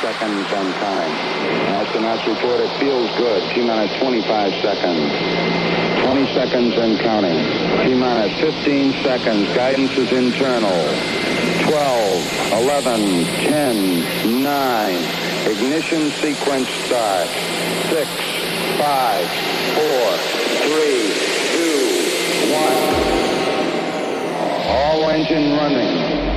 seconds and counting. Astronauts report it feels good. T-minus 25 seconds. 20 seconds and counting. T-minus 15 seconds. Guidance is internal. 12, 11, 10, 9. Ignition sequence start. 6, 5, 4, 3, 2, 1. All engine running.